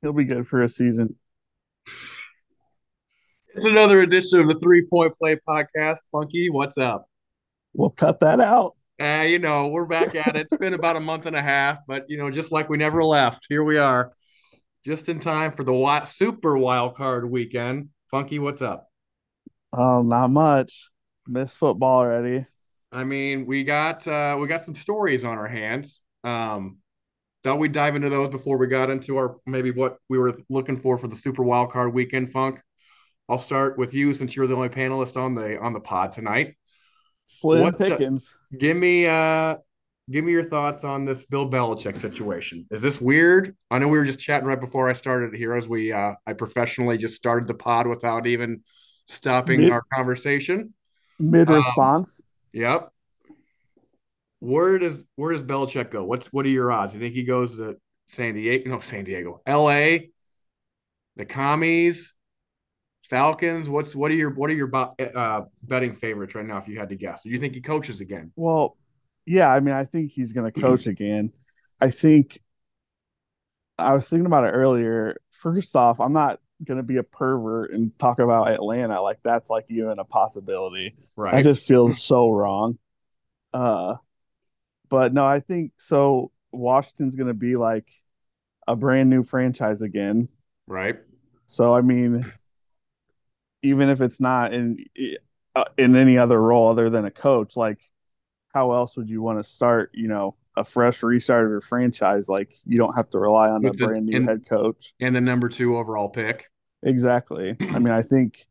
He'll be good for a season. It's another edition of the Three Point Play Podcast. Funky, what's up? We'll cut that out. Uh, you know, we're back at it. It's been about a month and a half, but you know, just like we never left, here we are, just in time for the wild, super wild card weekend. Funky, what's up? Oh, not much. Missed football already. I mean, we got uh, we got some stories on our hands. Um, thought we'd dive into those before we got into our maybe what we were looking for for the super wild card weekend. Funk. I'll start with you since you're the only panelist on the on the pod tonight. Slim What the- Pickens. Give me uh give me your thoughts on this Bill Belichick situation. Is this weird? I know we were just chatting right before I started here as we uh I professionally just started the pod without even stopping Mid- our conversation. Mid Um, response. Yep. Where does where does Belichick go? What's what are your odds? You think he goes to San Diego? No, San Diego, LA, the commies, Falcons. What's what are your what are your uh, betting favorites right now? If you had to guess, do you think he coaches again? well, yeah, I mean, I think he's going to coach again. I think I was thinking about it earlier. First off, I'm not going to be a pervert and talk about Atlanta like that's like even a possibility. That Right. just feels so wrong. Uh, but no, I think so. Washington's going to be like a brand new franchise again. right. So I mean, even if it's not in uh, in any other role other than a coach, like how else would you want to start? You know, a fresh restart of your franchise. Like you don't have to rely on With a the- brand new and- head coach. And the number two overall pick. Exactly. I mean, I think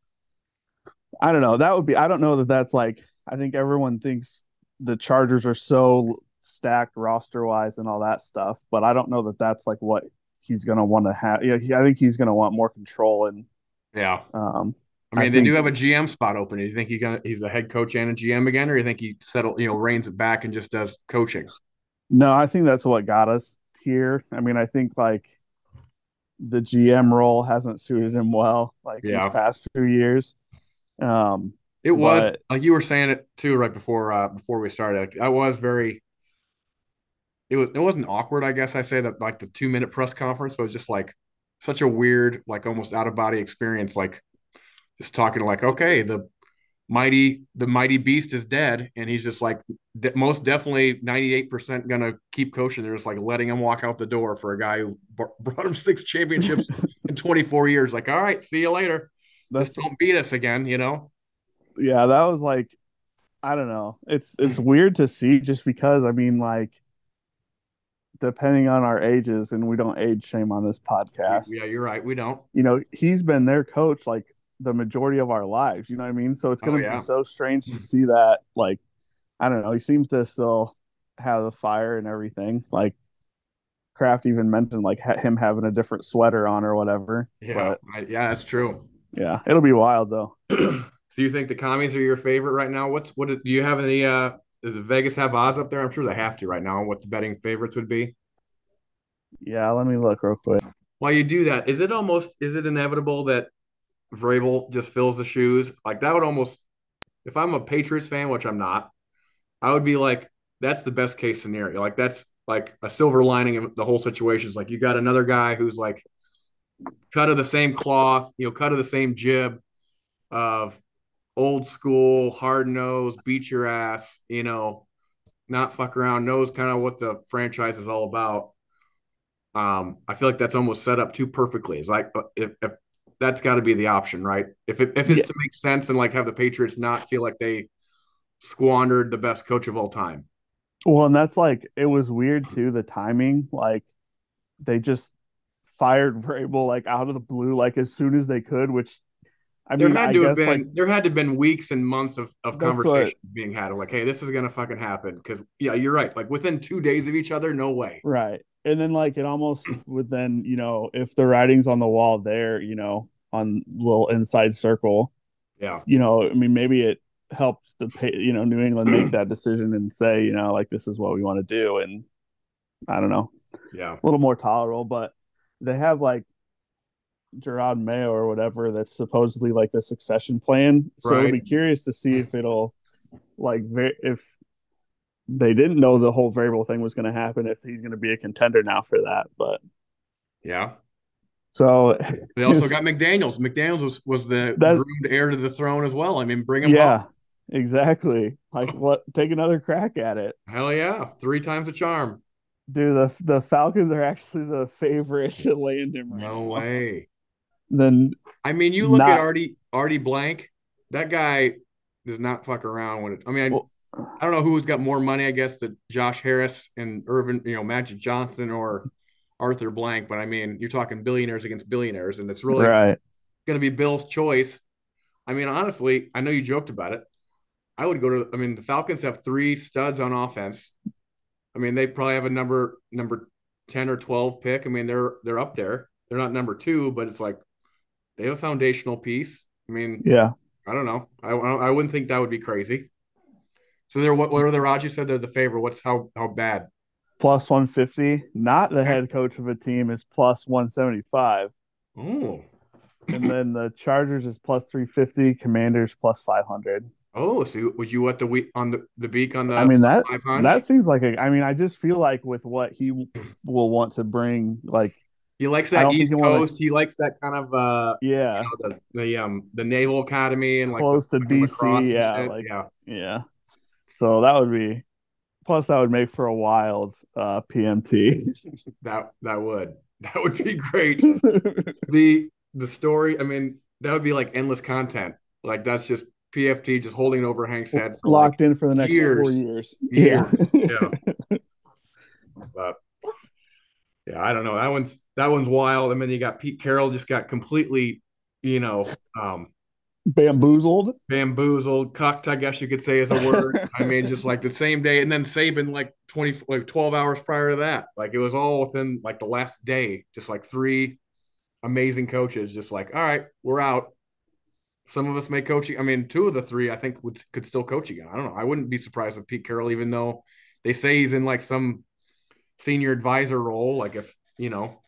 I don't know. That would be. I don't know that that's like. I think everyone thinks the Chargers are so stacked roster wise and all that stuff, but I don't know that that's like what he's gonna want to have. Yeah, he, I think he's gonna want more control and Yeah. um. I mean, I they do have a GM spot open. Do you think he gonna he's a head coach and a GM again, or you think he settle you know reins it back and just does coaching? No, I think that's what got us here. I mean, I think like the GM role hasn't suited him well, like Yeah. these past few years. Um, It was But- like you were saying it too right before uh before we started. I was very it was it wasn't awkward, I guess I say that like the two minute press conference, but it was just like such a weird, like almost out of body experience, like just talking like, okay, the mighty the mighty beast is dead, and he's just like de- most definitely 98% gonna keep coaching. They're just like letting him walk out the door for a guy who br- brought him six championships in 24 years. Like, all right, see you later. Just don't beat us again, you know? yeah, that was like I don't know. It's it's weird to see just because I mean like depending on our ages and we don't age shame on this podcast. Yeah, you're right. We don't. You know, he's been their coach like the majority of our lives, you know what I mean? So it's Oh, going to yeah. be so strange to see that like I don't know, he seems to still have the fire and everything. Like Kraft even mentioned like ha- him having a different sweater on or whatever. Yeah, But yeah, that's true. yeah, it'll be wild though. so you think the commies are your favorite right now? What's what? do you have any? uh Does Vegas have odds up there? I'm sure they have to right now. What the betting favorites would be? Yeah, let me look real quick. While you do that, is it almost is it inevitable that Vrabel just fills the shoes? Like that would almost, if I'm a Patriots fan, which I'm not, I would be like, that's the best case scenario. Like that's like a silver lining of the whole situation. Is like you got another guy who's like cut of the same cloth, you know, cut of the same jib of old school, hard nosed, beat your ass, you know, not fuck around, knows kind of what the franchise is all about. Um, I feel like that's almost set up too perfectly. It's like uh, if, if that's got to be the option, right? If it, if it's Yeah. to make sense and like have the Patriots not feel like they squandered the best coach of all time. Well, and that's like it was weird too, the timing. Like they just fired Vrabel like out of the blue, like as soon as they could, which I There mean, had I to have been like there had to have been weeks and months of, of That's what- conversations being had of like, hey, this is gonna fucking happen. Cause yeah, you're right. Like within two days of each other, no way. right. And then like it almost would then, you know, if the writing's on the wall there, you know, on little inside circle, Yeah. you know, I mean, maybe it helps the you know New England make that decision and say, you know, like this is what we want to do, and I don't know, Yeah. a little more tolerable. But they have like Jerod Mayo or whatever that's supposedly like the succession plan. So I'd be curious to see if it'll like if they didn't know the whole Vrabel thing was going to happen if he's going to be a contender now for that. But Yeah. So they also got McDaniels. McDaniels was, was the groomed heir to the throne as well. I mean, bring him yeah, up. exactly. Like what? Take another crack at it. Hell yeah, three times a charm. Dude, the the Falcons are actually the favorites to land him. Right no now. way. Then I mean, you look not, at Artie Artie Blank. That guy does not fuck around when it's. I mean, I, well, I don't know who's got more money. I guess that Josh Harris and Earvin, you know, Magic Johnson or Arthur Blank. But I mean, you're talking billionaires against billionaires, and it's really right. going to be Bill's choice. I mean, honestly, I know you joked about it. I would go to. I mean, the Falcons have three studs on offense. I mean, they probably have a number number ten or twelve pick. I mean, they're they're up there. They're not number two, but it's like they have a foundational piece. I mean, yeah. I don't know. I I wouldn't think that would be crazy. So they're what? What are the odds? You said they're the favorite. What's how how bad? Plus one fifty. Not the head coach of a team is plus one seventy five. Oh. And then the Chargers is plus three fifty. Commanders plus five hundred. Oh, so would you want the week on the the beak on the? I mean that that seems like a. I mean, I just feel like with what he will want to bring, like he likes that East Coast. Wanna... He likes that kind of uh yeah, you know, the, the um the Naval Academy and close like to DC. Yeah, like, yeah, yeah. So that would be. Plus, that would make for a wild uh, PMT. that that would that would be great. the the story. I mean, that would be like endless content. Like that's just PFT just holding over Hank's head, locked like in for the next years, four years. Years. Yeah. yeah. but yeah, I don't know. That one's that one's wild. And then you got Pete Carroll just got completely, you know, um, bamboozled, bamboozled, cucked. I guess you could say is a word. I mean, just like the same day, and then Saban like twenty, like twelve hours prior to that. Like it was all within like the last day. Just like three amazing coaches, just like, all right, we're out. Some of us may coach. I mean, two of the three, I think, would could still coach again. I don't know. I wouldn't be surprised if Pete Carroll, even though they say he's in like some senior advisor role, like if you know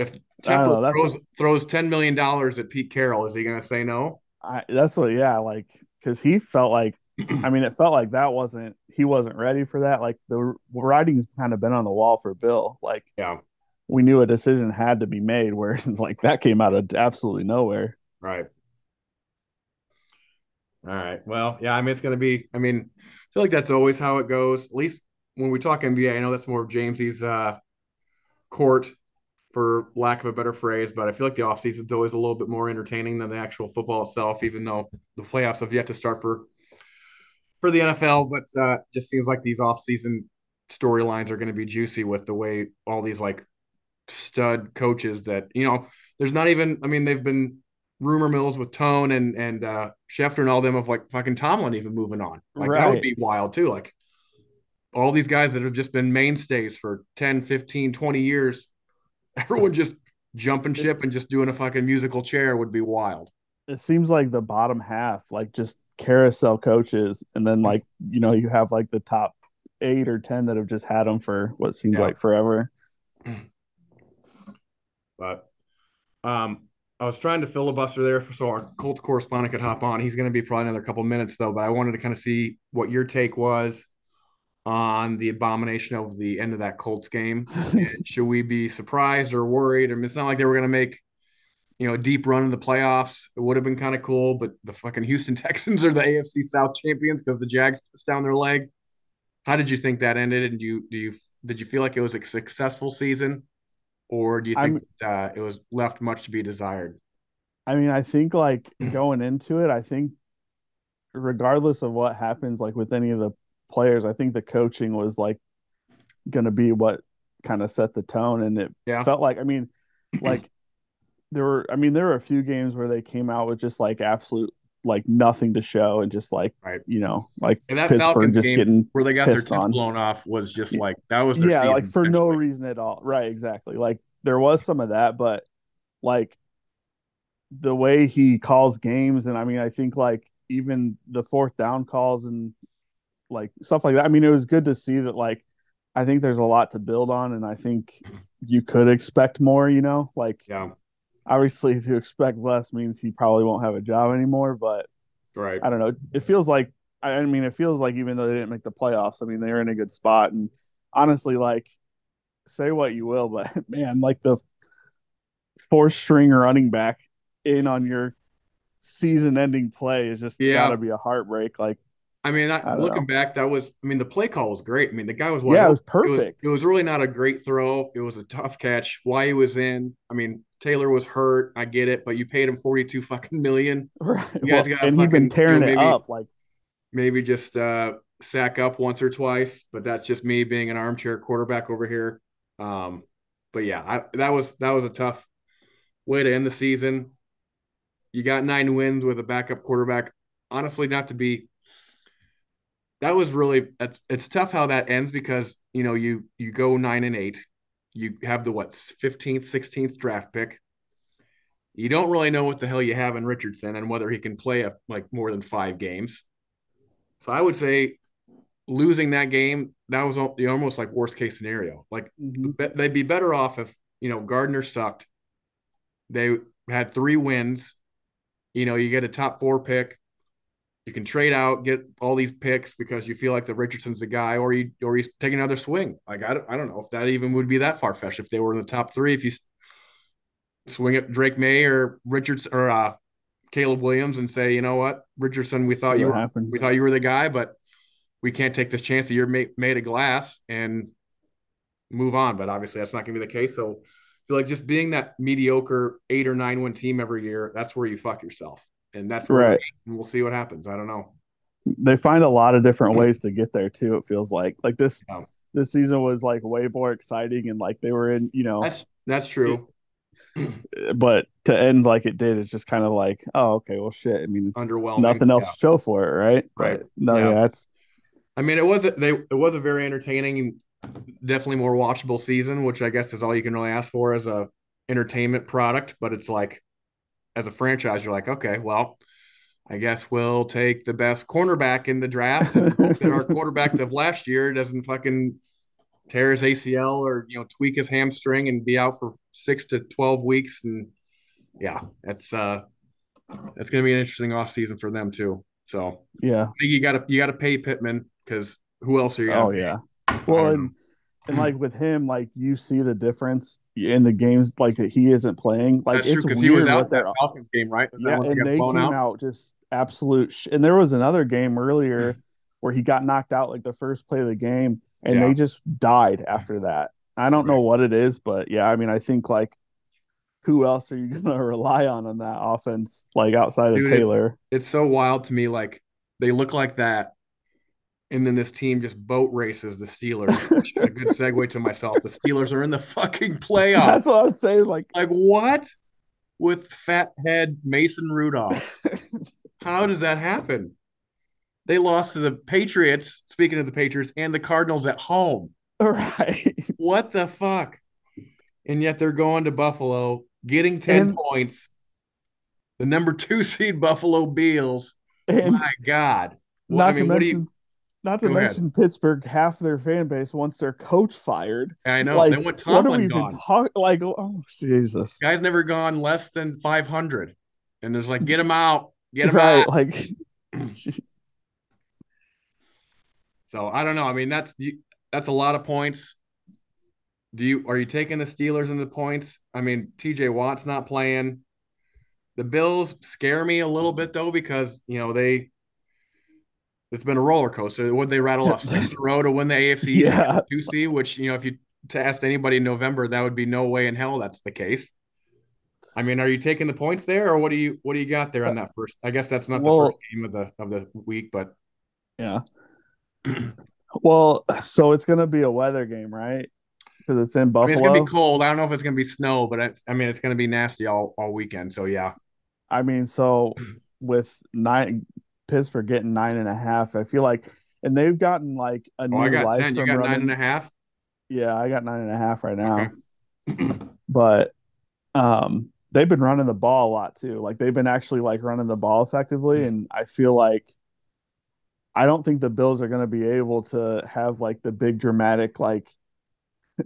if Temple know, throws throws ten million dollars at Pete Carroll, is he going to say no? I, that's what, yeah, like because he felt like, I mean, it felt like that wasn't he wasn't ready for that. Like the writing's kind of been on the wall for Bill. Like, yeah, we knew a decision had to be made. Where it's like that came out of absolutely nowhere. Right. All right. Well, yeah. I mean, it's going to be. I mean, I feel like that's always how it goes. At least when we talk NBA, I know that's more of Jamesy's uh, court for lack of a better phrase, but I feel like the offseason is always a little bit more entertaining than the actual football itself, even though the playoffs have yet to start for for the NFL. But uh, just seems like these offseason storylines are going to be juicy with the way all these like stud coaches that you know. There's not even. I mean, they've been rumor mills with Tone and and uh, Schefter and all them of like fucking Tomlin even moving on. Like right. that would be wild too. Like all these guys that have just been mainstays for 10, 15, 20 years everyone just jumping ship and just doing a fucking musical chair would be wild. It seems like the bottom half, like just carousel coaches, and then like you know you have like the top eight or ten that have just had them for what seems yeah. like forever. But um, I was trying to filibuster there for so our Colts correspondent could hop on. He's going to be probably another couple minutes though, but I wanted to kind of see what your take was on the abomination of the end of that Colts game. Should we be surprised or worried? I mean, it's not like they were going to make, you know, a deep run in the playoffs. It would have been kind of cool, but the fucking Houston Texans are the AFC South champions because the Jags pissed down their leg. How did you think that ended? And do you do you did you feel like it was a successful season, or do you think uh, it was left much to be desired? I mean, I think like going into it, I think regardless of what happens, like with any of the players. I think the coaching was like going to be what kind of set the tone, and it yeah. felt like I mean, like there were I mean there were a few games where they came out with just like absolute like nothing to show and just like right. you know like and that Pittsburgh Falcons just getting where they got their tip blown off was just like that was yeah like for no reason at all right exactly like there was some of that but like the way he calls games and I mean I think like even the fourth down calls and like stuff like that. I mean, it was good to see that like I think there's a lot to build on, and I think you could expect more. You know, like yeah, obviously to expect less means he probably won't have a job anymore. But right, I don't know. It feels like I mean, it feels like even though they didn't make the playoffs, I mean, they're in a good spot. And honestly, like say what you will, but man, like the four string running back in on your season ending play is just Yeah. gotta be a heartbreak. Like I mean, I, I looking know. back, that was. I mean, the play call was great. I mean, the guy was yeah, it was perfect. It was, really not a great throw. It was a tough catch. Why he was in? I mean, Taylor was hurt. I get it, but you paid him forty-two fucking million. right. you guys Well, gotta and he'd been tearing you know, it up. Like Maybe just uh, sack up once or twice, but that's just me being an armchair quarterback over here. Um, but yeah, I, that was that was a tough way to end the season. You got nine wins with a backup quarterback. Honestly, not to be. That was really that's it's tough how that ends because you know you you go nine and eight, you have the what fifteenth, sixteenth draft pick. You don't really know what the hell you have in Richardson and whether he can play a, like more than five games. So I would say losing that game that was al- almost like worst case scenario. Like mhm. they'd be better off if you know Gardner sucked. They had three wins. You know, you get a top four pick. You can trade out, get all these picks because you feel like the Richardson's the guy, or you or you take another swing. Like I don't, I don't know if that even would be that far fetched if they were in the top three. If you swing at Drake Maye or Richards or uh, Caleb Williams and say, you know what, Richardson, we thought See you were happens. we thought you were the guy, but we can't take this chance that you're made, made of glass and move on. But obviously, that's not going to be the case. So, I feel like just being that mediocre eight or nine win team every year, that's where you fuck yourself, and that's Right. and we'll see what happens. I don't know. they find a lot of different ways to get there too. It feels like like this Yeah. this season was like way more exciting and like they were in you know, That's that's true. but to end like it did, it's just kind of like oh okay, well shit. I mean, it's Underwhelming. nothing else Yeah. to show for it, right? Right. But no, Yeah. it's I mean, it was a, they it was a very entertaining, definitely more watchable season, which I guess is all you can really ask for as a entertainment product. But it's like, as a franchise, you're like, okay, well, I guess we'll take the best cornerback in the draft our quarterback of last year doesn't fucking tear his ACL or you know tweak his hamstring and be out for six to twelve weeks. And yeah, that's uh, that's gonna be an interesting off season for them too. So yeah. I think you got to you got to pay Pittman because who else are you? Oh pay? yeah. Well, and, and like hmm. with him, like you see the difference in the games like that he isn't playing. Like That's it's because weird he was out that Falcons game, right? Was yeah, and they blown came out. just absolute. Sh- and there was another game earlier where he got knocked out like the first play of the game, and Yeah. they just died after that. I don't know what it is, but yeah, I mean, I think like who else are you gonna rely on on that offense, like outside of Dude, it's- Taylor? It's so wild to me. Like they look like that, and then this team just boat races the Steelers. A good segue to myself. The Steelers are in the fucking playoffs. That's what I was saying. Like, like what? With fat head Mason Rudolph. How does that happen? They lost to the Patriots. Speaking of the Patriots and the Cardinals at home. All right. What the fuck? And yet they're going to Buffalo, getting 10 And- points. The number two seed Buffalo Bills. My God. Well, not I mean, to what do you not to Go ahead. mention Pittsburgh, half their fan base wants their coach fired. I know. like, then what what are we even gone? talking? Like, oh Jesus! Guy's never gone less than 500. And there's like, get him out. Get him right? out. Like, So I don't know. I mean, that's you, that's a lot of points. Do you are you taking the Steelers in the points? I mean, TJ Watt's not playing. The Bills scare me a little bit though because you know they it's been a roller coaster. Would they rattle off six in a row to win the AFC Yeah. two C? Which you know, if you to ask anybody in November, that would be no way in hell that's the case. I mean, are you taking the points there, or what do you what do you got there on that first? I guess that's not Well- the first game of the of the week, but yeah. Well, so it's gonna be a weather game, right? Because it's in I mean, Buffalo. it's gonna be cold. I don't know if it's gonna be snow, but it's, I mean, it's gonna be nasty all, all weekend. So yeah, I mean, so with nine Pittsburgh getting nine and a half, I feel like, and they've gotten like a new oh, I got life ten. You from got running. nine and a half. Yeah, I got nine and a half right now. Okay. But um, they've been running the ball a lot too. Like they've been actually like running the ball effectively, and I feel like I don't think the Bills are going to be able to have like the big dramatic like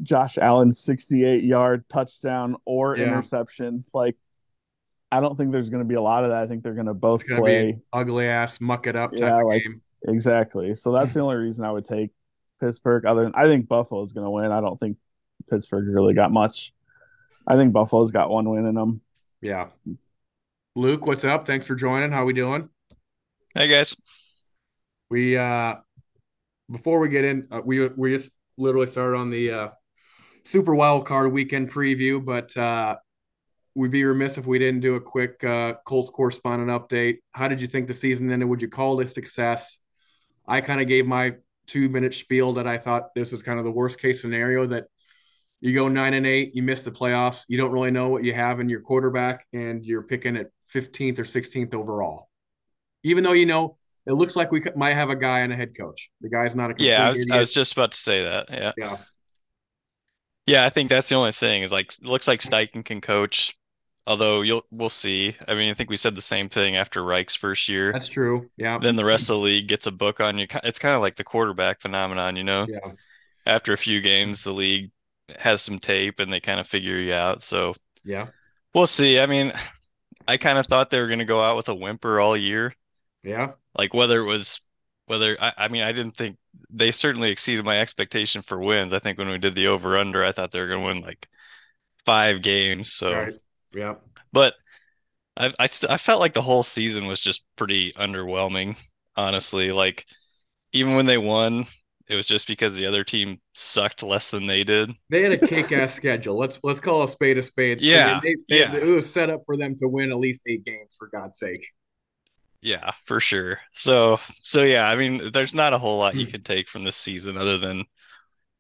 Josh Allen 68 yard touchdown or Yeah. interception. Like I don't think there's going to be a lot of that. I think they're going to both It's gonna play ugly ass, muck it up type Yeah, of like- game. exactly. So that's the only reason I would take Pittsburgh. Other than I think Buffalo's going to win. I don't think Pittsburgh really got much I think Buffalo's got one win in them. Yeah. Luke, what's up? Thanks for joining. How we doing? Hey guys. We uh before we get in, uh, we we just literally started on the uh Super Wild Card weekend preview, but uh we'd be remiss if we didn't do a quick uh Colts correspondent update. How did you think the season ended? Would you call it a success? I kind of gave my two minute spiel that I thought this was kind of the worst case scenario that you go nine and eight, you miss the playoffs, you don't really know what you have in your quarterback, and you're picking at 15th or 16th overall. Even though you know it looks like we might have a guy and a head coach. The guy's not a yeah. I was, I was, just about to say that. Yeah. Yeah. Yeah, I think that's the only thing is like it looks like Steichen can coach, although you'll we'll see. I mean, I think we said the same thing after Reich's first year. That's true. Yeah. Then the rest of the league gets a book on you. It's kind of like the quarterback phenomenon, you know. Yeah. After a few games, the league has some tape and they kind of figure you out. So yeah, we'll see. I mean, I kind of thought they were going to go out with a whimper all year. Yeah. Like whether it was whether I, I mean I didn't think they certainly exceeded my expectation for wins. I think when we did the over under, I thought they were going to win like five games. So right. Yeah. But I I, st- I felt like the whole season was just pretty underwhelming, honestly. Like even when they won, it was just because the other team sucked less than they did. They had a kick-ass schedule. Let's let's call a spade a spade. Yeah, they, they, yeah. It was set up for them to win at least eight games, for God's sake. Yeah, for sure. So so yeah, I mean, there's not a whole lot you can take from this season other than,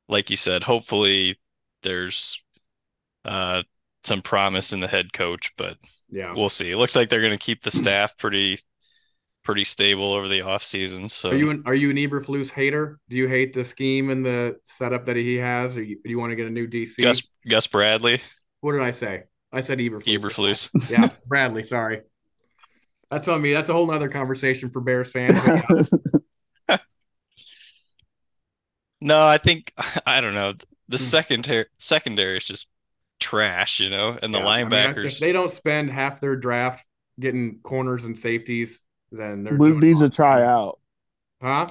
like you said, hopefully there's uh some promise in the head coach, but yeah, we'll see. It looks like they're going to keep the staff pretty pretty stable over the off season. So are you an, are you an Eberflus hater? Do you hate the scheme and the setup that he has, or you, do you want to get a new DC? Gus Gus Bradley. What did I say? I said Eberflus. Eberflus. yeah, Bradley. Sorry. That's on me. That's a whole nother conversation for Bears fans. no, I think I don't know. The Hmm. secondary secondary is just trash, you know, and the Yeah, I mean, linebackers. if they don't spend half their draft getting corners and safeties, then they're Luke needs to awesome. try out. Huh?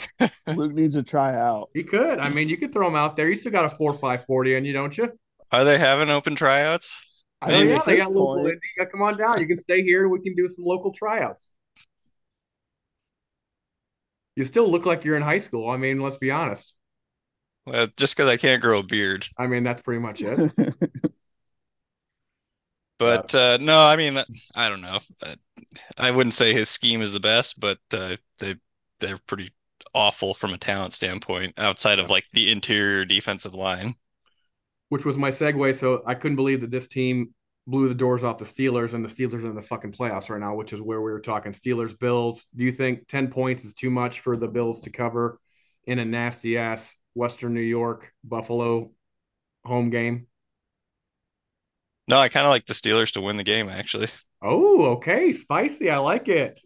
Luke needs a tryout. He could. I mean, you could throw him out there. You still got a four five forty on you, don't you? Are they having open tryouts? I Oh think yeah, they this got local. point- yeah, come on down. You can stay here. We can do some local tryouts. You still look like you're in high school. I mean, let's be honest. Well, just because I can't grow a beard. I mean, that's pretty much it. But uh, no, I mean, I don't know. Uh, I wouldn't say his scheme is the best, but uh, they they're pretty awful from a talent standpoint outside of like the interior defensive line. Which was my segue. So I couldn't believe that this team blew the doors off the Steelers, and the Steelers are in the fucking playoffs right now, which is where we were talking Steelers Bills. Do you think ten points is too much for the Bills to cover in a nasty ass Western New York Buffalo home game? No, I kind of like the Steelers to win the game. Actually, Oh, okay, spicy. I like it.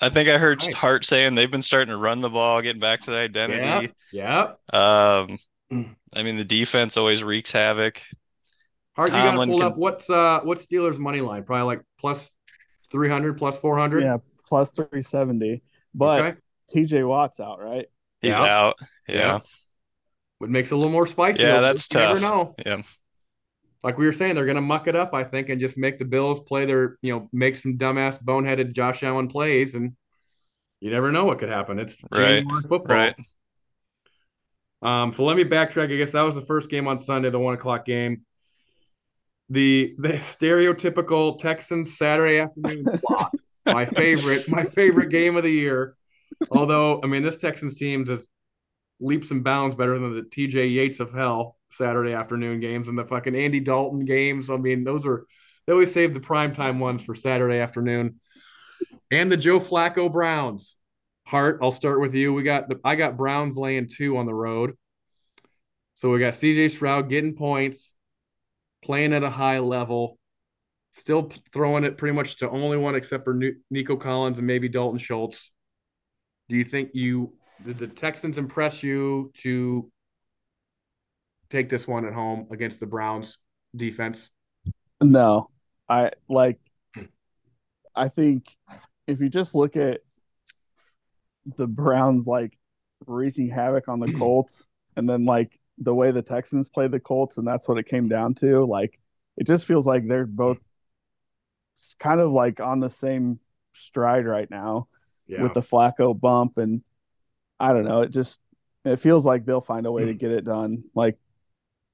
I think I heard Right. Hart saying they've been starting to run the ball, getting back to their Yeah, identity. yeah. Um, Mm. I mean, the defense always wreaks havoc. Hart, you got to Tomlin pull can- up what's uh what's Steelers money line? Probably like plus three hundred, plus four hundred. yeah, plus three seventy. But okay. TJ Watt's out, right? He's Yeah. out. Yeah. Yeah. What makes it a little more spicy. Yeah, though. that's you tough. Never know. Yeah. Like we were saying, they're gonna muck it up, I think, and just make the Bills play their, you know, make some dumbass boneheaded Josh Allen plays, and you never know what could happen. It's Right, January football. Right. Um, so let me backtrack. I guess that was the first game on Sunday, the one o'clock game. The the stereotypical Texans Saturday afternoon slot. my favorite, my favorite game of the year. Although, I mean, this Texans team just leaps and bounds better than the TJ Yates of hell Saturday afternoon games and the fucking Andy Dalton games. I mean, those are they always save the primetime ones for Saturday afternoon. And the Joe Flacco Browns. Hart, I'll start with you. We got the I got Browns laying two on the road. So we got CJ Stroud getting points, playing at a high level, still throwing it pretty much to only one except for Nico Collins and maybe Dalton Schultz. Do you think you did the Texans impress you to take this one at home against the Browns defense? No, I like. Hmm. I think if you just look at the Browns like wreaking havoc on the hmm. Colts, and then like the way the Texans played the Colts, and that's what it came down to. Like, it just feels like they're both kind of like on the same stride right now Yeah. with the Flacco bump and I don't know, it just it feels like they'll find a way to hmm. get it done. Like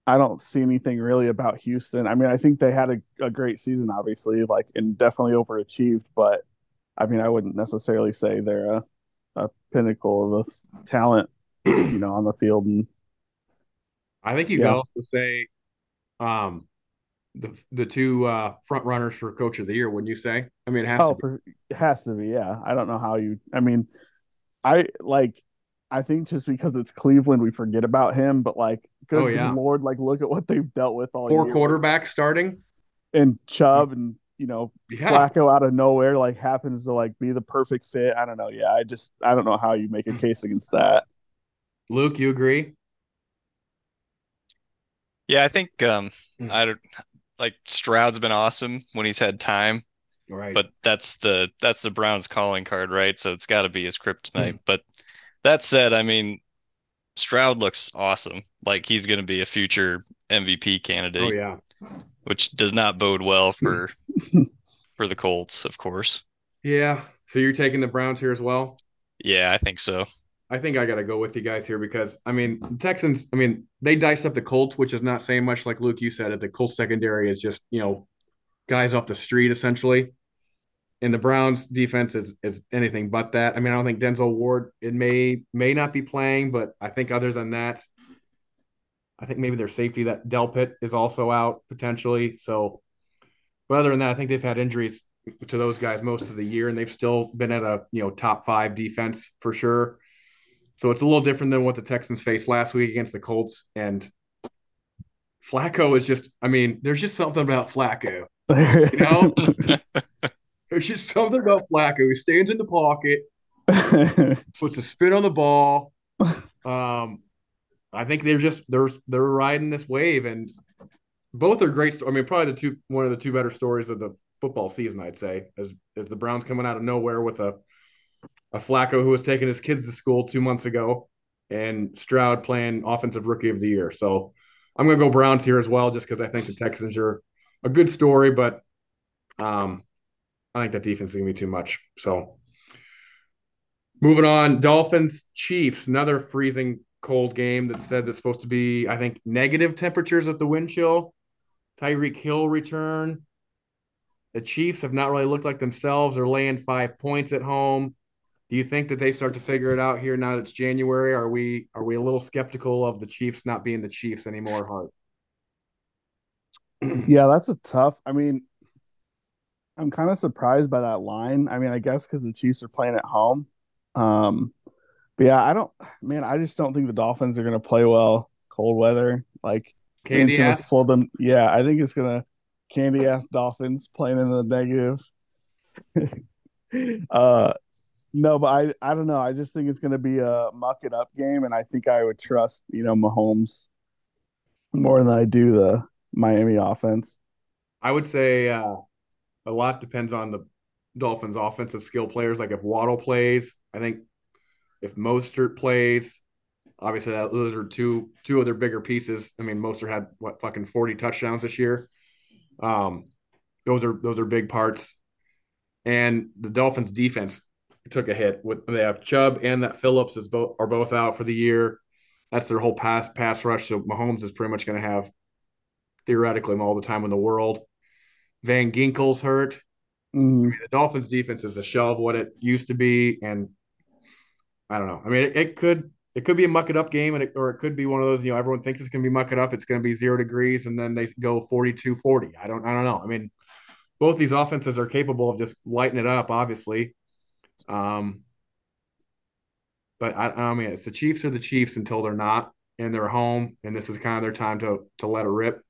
I don't see anything really about Houston. I mean, I think they had a, a great season, obviously, like and definitely overachieved, but I mean, I wouldn't necessarily say they're a, a pinnacle of the talent, you know, on the field. And I think you Yeah. also say um the the two uh front runners for coach of the year, wouldn't you say? I mean it has oh, to be. for it has to be, yeah. I don't know how you. I mean, I like. I think just because it's Cleveland, we forget about him. But like, good Oh, yeah. lord, like look at what they've dealt with all four year. quarterbacks starting. and Chubb and you know Yeah. Flacco out of nowhere like happens to like be the perfect fit. I don't know. Yeah, I just I don't know how you make a case against that. Luke, you agree? Yeah, I think um Hmm. I don't like Stroud's been awesome when he's had time, Right. but that's the that's the Browns calling card, right? So it's got to be his kryptonite. Hmm. But that said, I mean, Stroud looks awesome. Like he's going to be a future MVP candidate, oh yeah. which does not bode well for for the Colts, of course. Yeah. So you're taking the Browns here as well? Yeah, I think so. I think I got to go with you guys here because I mean the Texans. I mean they diced up the Colts, which is not saying much. Like Luke, you said it. The Colts secondary is just you know guys off the street essentially, and the Browns defense is is anything but that. I mean I don't think Denzel Ward it may may not be playing, but I think other than that, I think maybe their safety that Delpit is also out potentially. So, but other than that, I think they've had injuries to those guys most of the year, and they've still been at a you know top five defense for sure. So it's a little different than what the Texans faced last week against the Colts. And Flacco is just, I mean, there's just something about Flacco. You know, there's just something about Flacco. He stands in the pocket, puts a spin on the ball. Um, I think they're just they're they're riding this wave, and both are great. I mean, probably the two one of the two better stories of the football season, I'd say, is is the Browns coming out of nowhere with a a Flacco who was taking his kids to school two months ago, and Stroud playing offensive rookie of the year. So I'm gonna go Browns here as well, just because I think the Texans are a good story, but um, I think that defense is gonna be too much. So moving on, Dolphins Chiefs, another freezing cold game that said that's supposed to be, I think, negative temperatures with the wind chill. Tyreek Hill return. The Chiefs have not really looked like themselves. They're laying five points at home. Do you think that they start to figure it out here now that it's January? Are we are we a little skeptical of the Chiefs not being the Chiefs anymore, Hart? yeah, that's a tough. I mean, I'm kind of surprised by that line. I mean, I guess because the Chiefs are playing at home. Um, but yeah, I don't. Man, I just don't think the Dolphins are going to play well cold weather. Like Candy it's gonna ass. slow them. Yeah, I think it's gonna candy ass Dolphins playing in the negative. uh, no, but I I don't know. I just think it's gonna be a muck it up game, and I think I would trust you know Mahomes more than I do the Miami offense. I would say uh, a lot depends on the Dolphins' offensive skill players. Like if Waddle plays, I think if Mostert plays, obviously that, those are two two of their bigger pieces. I mean, Mostert had what fucking forty touchdowns this year. Um, those are those are big parts. And the Dolphins' defense took a hit. With they have Chubb and that Phillips is both are both out for the year. That's their whole pass pass rush. So Mahomes is pretty much going to have theoretically all the time in the world. Van Ginkel's hurt. Mm, The Dolphins defense is a shell of what it used to be, and I don't know. I mean, it, it could it could be a muck it up game, and it, or it could be one of those. You know, everyone thinks it's going to be muck it up. It's going to be zero degrees, and then they go 42-40. I don't I don't know. I mean, both these offenses are capable of just lighting it up, obviously. Um, but I, I mean, it's the Chiefs are the Chiefs until they're not, and they're home, and this is kind of their time to to let it rip.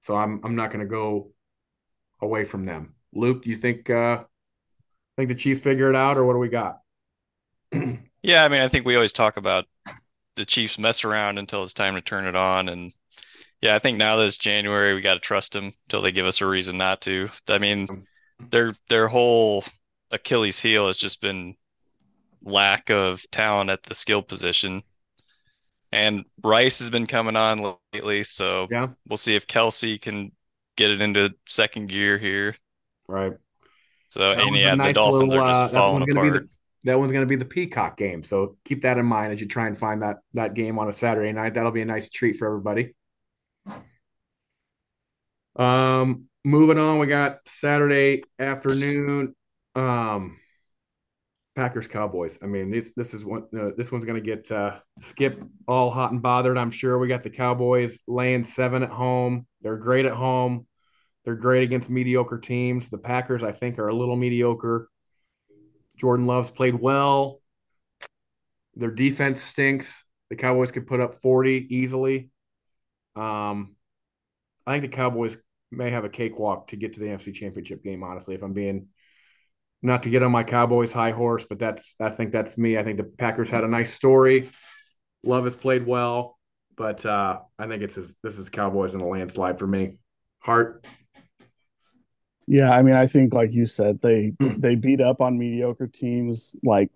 So I'm I'm not going to go away from them. Luke, do you think uh think the Chiefs figure it out, or what do we got? Yeah, I mean, I think we always talk about the Chiefs mess around until it's time to turn it on. And yeah, I think now that it's January, we got to trust them until they give us a reason not to. I mean, their their whole Achilles heel has just been lack of talent at the skill position. And Rice has been coming on lately, so Yeah, we'll see if Kelce can get it into second gear here. Right. So That and yeah, the Dolphins little, are uh, just that's falling one's gonna be apart. the- That one's going to be the Peacock game. So keep that in mind as you try and find that that game on a Saturday night. That'll be a nice treat for everybody. Um, moving on, we got Saturday afternoon. Um, Packers Cowboys. I mean, this this is one. Uh, this one's going to get uh, Skip all hot and bothered. I'm sure we got the Cowboys laying seven at home. They're great at home. They're great against mediocre teams. The Packers, I think, are a little mediocre. Jordan Love's played well. Their defense stinks. The Cowboys could put up 40 easily. Um, I think the Cowboys may have a cakewalk to get to the NFC Championship game. Honestly, if I'm being not to get on my Cowboys high horse, but that's I think that's me. I think the Packers had a nice story. Love has played well, but uh, I think it's his, this is Cowboys in a landslide for me. Hart, Yeah, I mean, I think like you said, they they beat up on mediocre teams. Like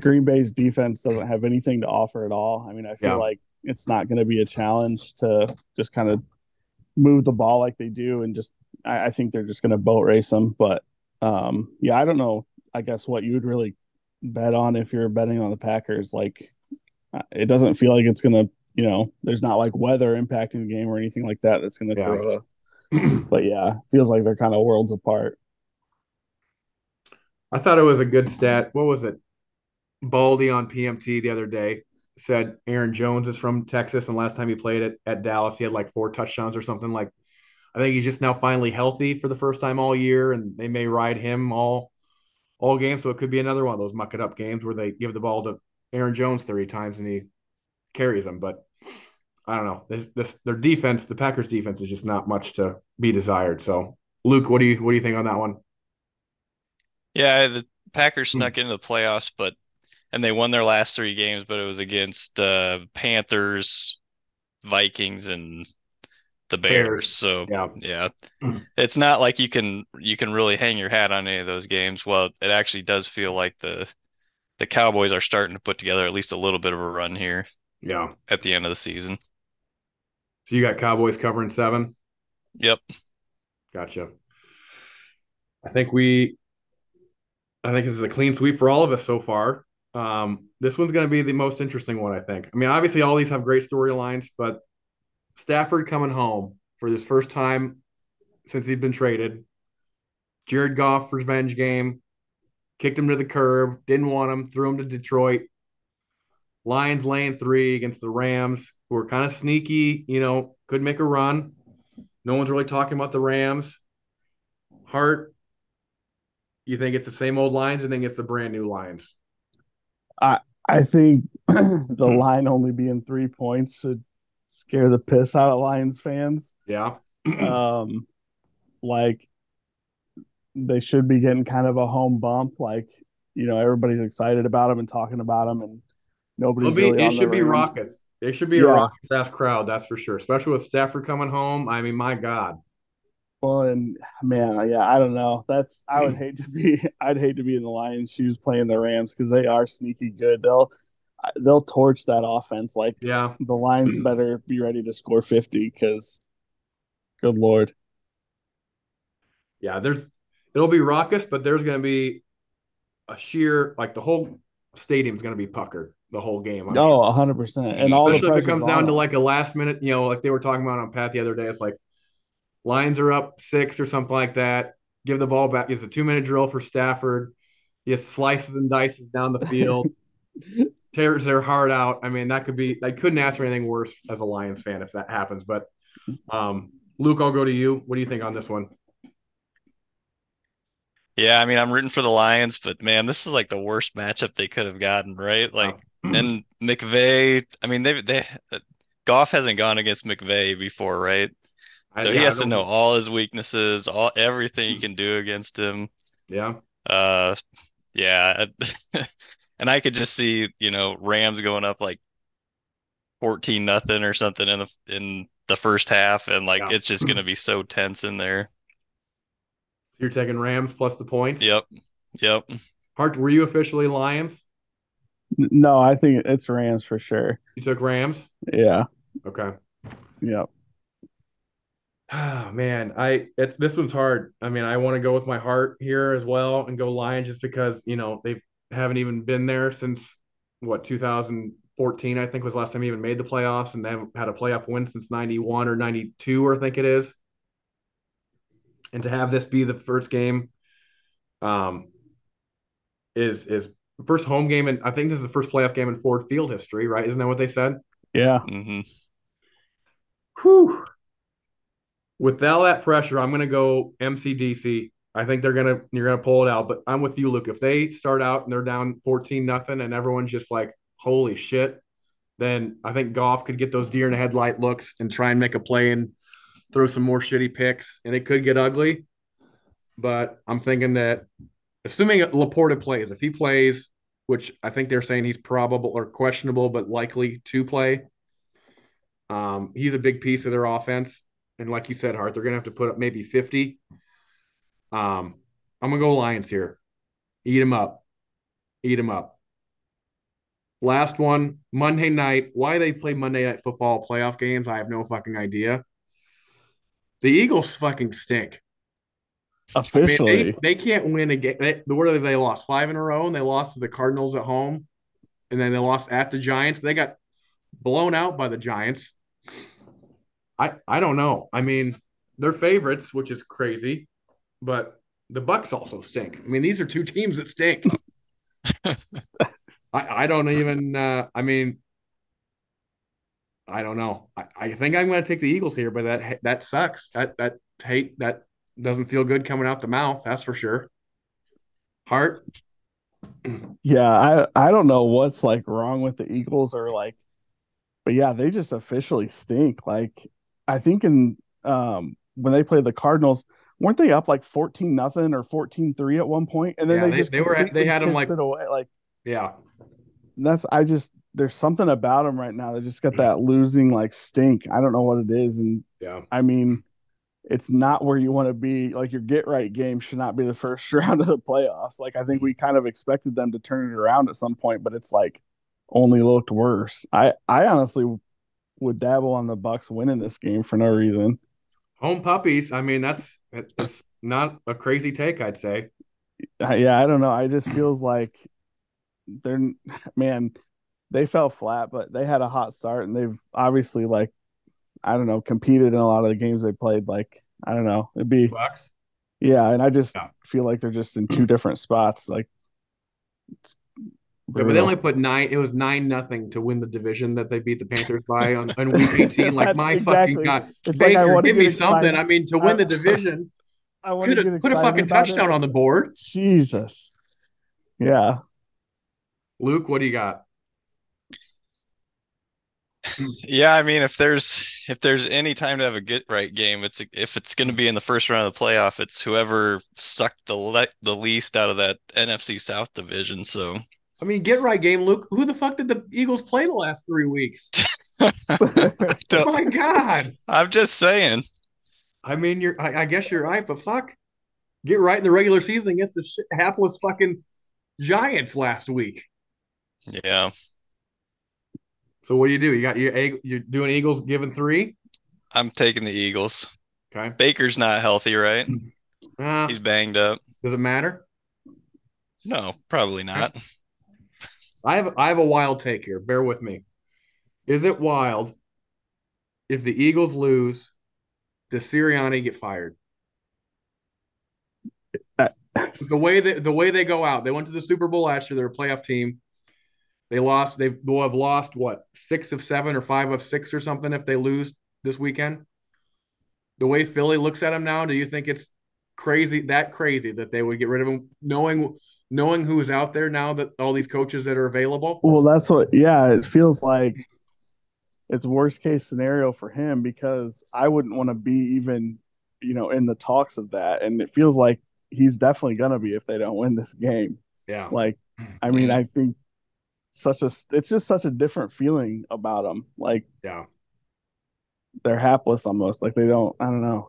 Green Bay's defense doesn't have anything to offer at all. I mean, I feel Yeah. like it's not going to be a challenge to just kind of move the ball like they do, and just I, I think they're just going to boat race them. But um, yeah, I don't know. I guess what you would really bet on if you're betting on the Packers, like uh, it doesn't feel like it's going to, you know, there's not like weather impacting the game or anything like that that's going to Yeah. throw a. But yeah, feels like they're kind of worlds apart. I thought it was a good stat. What was it? Baldy on PMT the other day said Aaron Jones is from Texas, and last time he played at, at Dallas, he had like four touchdowns or something. Like, I think he's just now finally healthy for the first time all year, and they may ride him all all game. So it could be another one of those muck it up games where they give the ball to Aaron Jones thirty times and he carries them. But I don't know. This, this their defense, the Packers defense, is just not much to be desired. So, Luke, what do you what do you think on that one? Yeah, the Packers Hmm. snuck into the playoffs, but and they won their last three games, but it was against uh Panthers, Vikings, and the Bears. Bears. So Yeah. yeah, Hmm. it's not like you can you can really hang your hat on any of those games. Well, it actually does feel like the the Cowboys are starting to put together at least a little bit of a run here Yeah. at the end of the season. So you got Cowboys covering seven. Yep. Gotcha. I think we, I think this is a clean sweep for all of us so far. Um, this one's going to be the most interesting one, I think. I mean, obviously, all these have great storylines, but Stafford coming home for this first time since he's been traded. Jared Goff revenge game, kicked him to the curb, didn't want him, threw him to Detroit. Lions laying three against the Rams, who are kind of sneaky, you know, could make a run. No one's really talking about the Rams. Hart, you think it's the same old Lions? Or think it's the brand new Lions? I I think the line only being three points should scare the piss out of Lions fans. Yeah. Um, like they should be getting kind of a home bump. Like you know, everybody's excited about them and talking about them, and nobody's be, really it should be raucous. It should be a raucous ass crowd, that's for sure. Especially with Stafford coming home. I mean, my God. Well, and man, yeah, I don't know. That's I would hate to be. I'd hate to be in the Lions' shoes playing the Rams because they are sneaky good. They'll they'll torch that offense. Like Yeah. the Lions better be ready to score fifty because, good lord. Yeah. There's it'll be raucous, but there's gonna be a sheer like the whole stadium's gonna be puckered the whole game. I'm sure. Oh, hundred percent. And all the if it comes down on to like a last minute, you know, like they were talking about on Pat the other day. It's like Lions are up six or something like that. Give the ball back. It's a two minute drill for Stafford. He slices and dices down the field, tears their heart out. I mean, that could be. I couldn't ask for anything worse as a Lions fan if that happens. But um, Luke, I'll go to you. What do you think on this one? Yeah, I mean, I'm rooting for the Lions, but man, this is like the worst matchup they could have gotten, right? Like, and McVay, I mean, they they Goff hasn't gone against McVay before, right? So yeah, he I has to know all his weaknesses, all everything he can do against him. Yeah, Uh, yeah, and I could just see, you know, Rams going up like 14 nothing or something in the in the first half, and like Yeah. it's just gonna be so tense in there. you're taking Rams plus the points. Yep, yep. Hart, were you officially Lions? No, I think it's Rams for sure. You took Rams. Yeah, Okay. yeah. Oh man, I it's this one's hard. I mean, I want to go with my heart here as well and go Lions just because, you know, they haven't even been there since what 2014, I think was last time they even made the playoffs and they haven't had a playoff win since 91 or 92, I think it is. And to have this be the first game um is is first home game and I think this is the first playoff game in Ford Field history, right? Isn't that what they said? Yeah. hmm Whew. With all that pressure, I'm going to go MCDC. I think they're gonna you're gonna pull it out, but I'm with you, Luke. If they start out and they're down 14 nothing and everyone's just like, holy shit, then I think Goff could get those deer in the headlight looks and try and make a play and throw some more shitty picks, and it could get ugly. But I'm thinking that assuming LaPorta plays, if he plays, which I think they're saying he's probable or questionable, but likely to play, um, he's a big piece of their offense. And like you said, Hart, they're gonna have to put up maybe 50. Um, I'm gonna go Lions here. Eat them up. Eat them up. Last one, Monday night. Why they play Monday night football playoff games, I have no fucking idea. The Eagles fucking stink. I mean, Officially. they, they can't win a game. They, have they lost? Five in a row, and they lost to the Cardinals at home, and then they lost at the Giants. They got blown out by the Giants. I I don't know. I mean, they're favorites, which is crazy, but the Bucks also stink. I mean, these are two teams that stink. I I don't even. Uh, I mean, I don't know. I, I think I'm going to take the Eagles here, but that that sucks. That that hate that doesn't feel good coming out the mouth. That's for sure. Hart. Yeah, I I don't know what's like wrong with the Eagles or like but yeah, they just officially stink. Like I think in um when they played the Cardinals, weren't they up like 14 nothing or 14-3 at one point? And then Yeah, they, they- just they were- they had 'em, pissed like- away. Like Yeah. that's I just there's something about them right now. They just got that losing like stink. I don't know what it is and Yeah. I mean it's not where you want to be. Like your get right game should not be the first round of the playoffs. Like I think we kind of expected them to turn it around at some point, but it's like only looked worse. I I honestly would dabble on the Bucks winning this game for no reason. Home puppies. I mean, that's it's not a crazy take, I'd say. Yeah, I don't know. I just feels like they're man, they fell flat, but they had a hot start and they've obviously like I don't know, competed in a lot of the games they played. Like, I don't know. It'd be Bucks. yeah, and I just Yeah. feel like they're just in two different spots. Like it's Yeah, but they only put nine. It was nine nothing to win the division that they beat the Panthers by on, on week eighteen. Like my exactly- fucking god, it's Baker, wanna give me something. I mean, to win the division, I want to put a, get put a excited fucking touchdown it. on the board. Jesus. Yeah. Luke, what do you got? Yeah, I mean, if there's if there's any time to have a get right game, it's if it's going to be in the first round of the playoff, it's whoever sucked the le the least out of that NFC South division. So I mean, get right game, Luke. Who the fuck did the Eagles play the last three weeks? Oh my god. I'm just saying. I mean, you're. I, I guess you're right, but fuck, get right in the regular season against the shit, hapless fucking Giants last week. Yeah, So what do you do? You got your you're doing Eagles giving three. I'm taking the Eagles. Okay. Baker's not healthy, right? Uh, He's banged up. does it matter? No, probably not. I have I have a wild take here. Bear with me. Is it wild if the Eagles lose? Does Sirianni get fired? The way that the way they go out, they went to the Super Bowl last year. They're a playoff team. They lost. They will have lost what six of seven or five of six or something if they lose this weekend. The way Philly looks at them now, do you think it's crazy that crazy that they would get rid of him, knowing knowing who's out there now that all these coaches that are available? Well, that's what, yeah, it feels like it's worst case scenario for him because I wouldn't want to be even, you know, in the talks of that. And it feels like he's definitely going to be if they don't win this game. Yeah. Like, I hmm. mean, I think such a, it's just such a different feeling about them. Like, Yeah. they're hapless almost. Like, they don't, I don't know.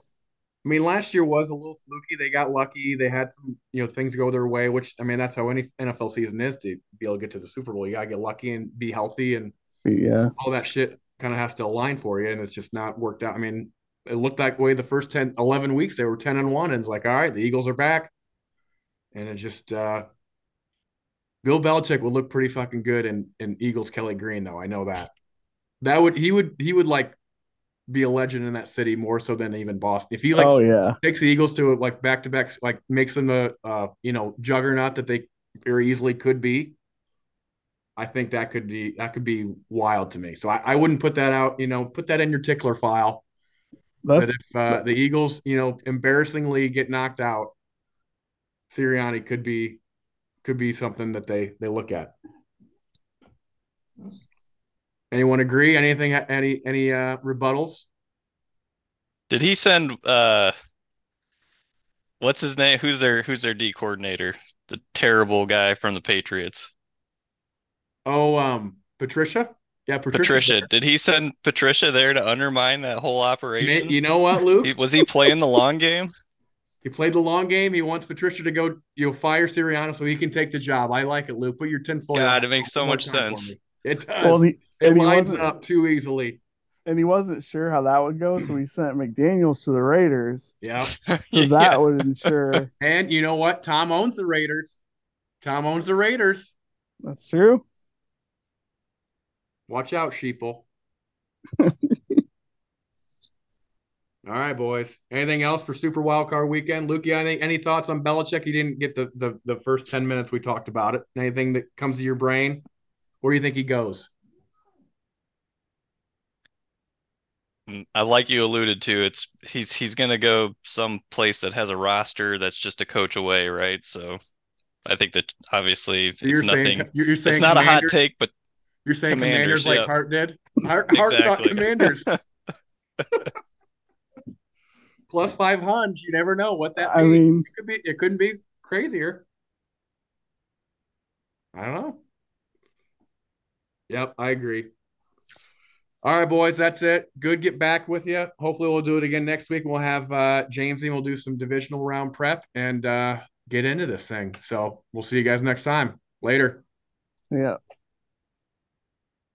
I mean, last year was a little fluky. They got lucky. They had some, you know, things go their way, which I mean, that's how any NFL season is to be able to get to the Super Bowl. You gotta get lucky and be healthy, and Yeah. all that shit kind of has to align for you, and it's just not worked out. I mean, it looked that way the first 10, 11 weeks. They were 10 and 1, and it's like, all right, the Eagles are back. And it just uh Bill Belichick would look pretty fucking good in, in Eagles Kelly Green, though. I know that. That would he would he would like be a legend in that city more so than even Boston. If he like oh yeah, takes the Eagles to like back to back, like makes them a uh, you know juggernaut that they very easily could be. I think that could be that could be wild to me. So I, I wouldn't put that out. You know, put that in your tickler file. that's That if uh, the Eagles, you know, embarrassingly get knocked out, Sirianni could be could be something that they they look at. Anyone agree? Anything? Any any uh, rebuttals? Did he send uh what's his name? Who's their who's their D coordinator? The terrible guy from the Patriots. Oh, um, Patricia. Yeah, Patricia. Patricia. Did he send Patricia there to undermine that whole operation? You know what, Luke? Was he playing the long game? He played the long game. He wants Patricia to go, you know, fire Sirianni so he can take the job. I like it, Luke. Put your tinfoil. God, on it makes so much sense. It does. well, he, it lines up too easily. and he wasn't sure how that would go, so he sent McDaniels to the Raiders. Yeah. So Yeah. that would ensure And you know what? Tom owns the Raiders. Tom owns the Raiders. that's true. Watch out, sheeple. All right, boys. Anything else for Super Wild Card Weekend? Luke, any, any thoughts on Belichick? You didn't get the, the the first ten minutes we talked about it. Anything that comes to your brain? Where do you think he goes? Mm, I like you alluded to, it's he's he's gonna go some place that has a roster that's just a coach away, right? So I think that obviously So it's nothing. saying you're, saying It's not a hot take, but You're saying commanders, Commanders, like yeah. Hart did. Hart, Exactly. commanders plus five hundred. You never know what that I means. mean, it could be. It couldn't be crazier. I don't know. Yep, I agree. All right, boys, that's it. Good get back with you. Hopefully, we'll do it again next week. We'll have uh, James and we'll do some divisional round prep and uh, get into this thing. So we'll see you guys next time. Later. yeah.